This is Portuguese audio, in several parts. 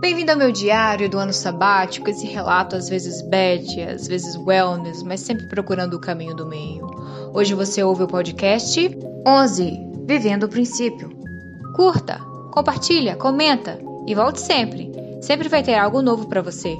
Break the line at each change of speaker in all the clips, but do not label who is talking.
Bem-vindo ao meu diário do ano sabático, esse relato às vezes bad, às vezes wellness, mas sempre procurando o caminho do meio. Hoje você ouve o podcast 11, Vivendo o Princípio. Curta, compartilha, comenta e volte sempre. Sempre vai ter algo novo para você.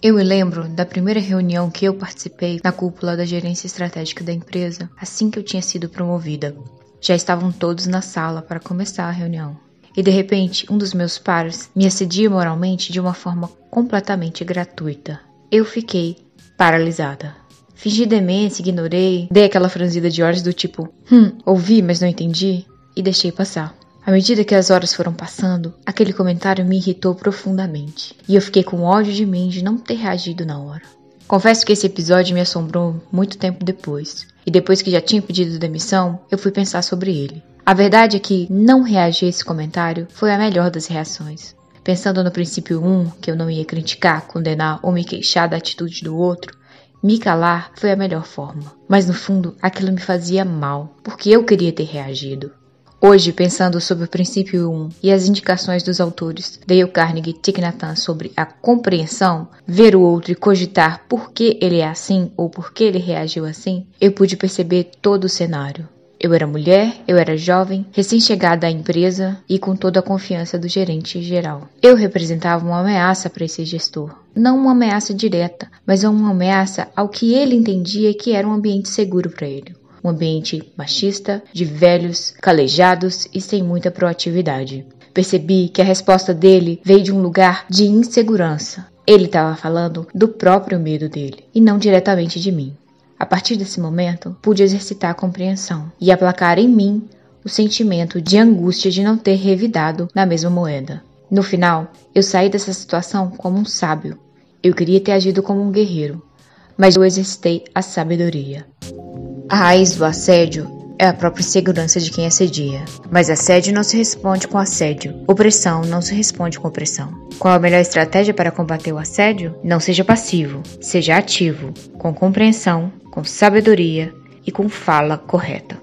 Eu me lembro da primeira reunião que eu participei na cúpula da gerência estratégica da empresa, assim que eu tinha sido promovida. Já estavam todos na sala para começar a reunião. E de repente, um dos meus pares me assedia moralmente de uma forma completamente gratuita. Eu fiquei paralisada. Fingi demência, ignorei, dei aquela franzida de olhos do tipo, hum, ouvi, mas não entendi, e deixei passar. À medida que as horas foram passando, aquele comentário me irritou profundamente, e eu fiquei com ódio de mim de não ter reagido na hora. Confesso que esse episódio me assombrou muito tempo depois, e depois que já tinha pedido demissão, eu fui pensar sobre ele. A verdade é que não reagir a esse comentário foi a melhor das reações. Pensando no princípio 1, que eu não ia criticar, condenar ou me queixar da atitude do outro, me calar foi a melhor forma. Mas no fundo, aquilo me fazia mal, porque eu queria ter reagido. Hoje, pensando sobre o princípio 1 e as indicações dos autores Dale Carnegie e Thich Nhat sobre a compreensão, ver o outro e cogitar por que ele é assim ou por que ele reagiu assim, eu pude perceber todo o cenário. Eu era mulher, eu era jovem, recém-chegada à empresa e com toda a confiança do gerente geral. Eu representava uma ameaça para esse gestor. Não uma ameaça direta, mas uma ameaça ao que ele entendia que era um ambiente seguro para ele um ambiente machista, de velhos, calejados e sem muita proatividade. Percebi que a resposta dele veio de um lugar de insegurança. Ele estava falando do próprio medo dele e não diretamente de mim. A partir desse momento, pude exercitar a compreensão e aplacar em mim o sentimento de angústia de não ter revidado na mesma moeda. No final, eu saí dessa situação como um sábio. Eu queria ter agido como um guerreiro, mas eu exercitei a sabedoria. A raiz do assédio é a própria segurança de quem assedia. Mas assédio não se responde com assédio. Opressão não se responde com opressão. Qual a melhor estratégia para combater o assédio? Não seja passivo, seja ativo, com compreensão, com sabedoria e com fala correta.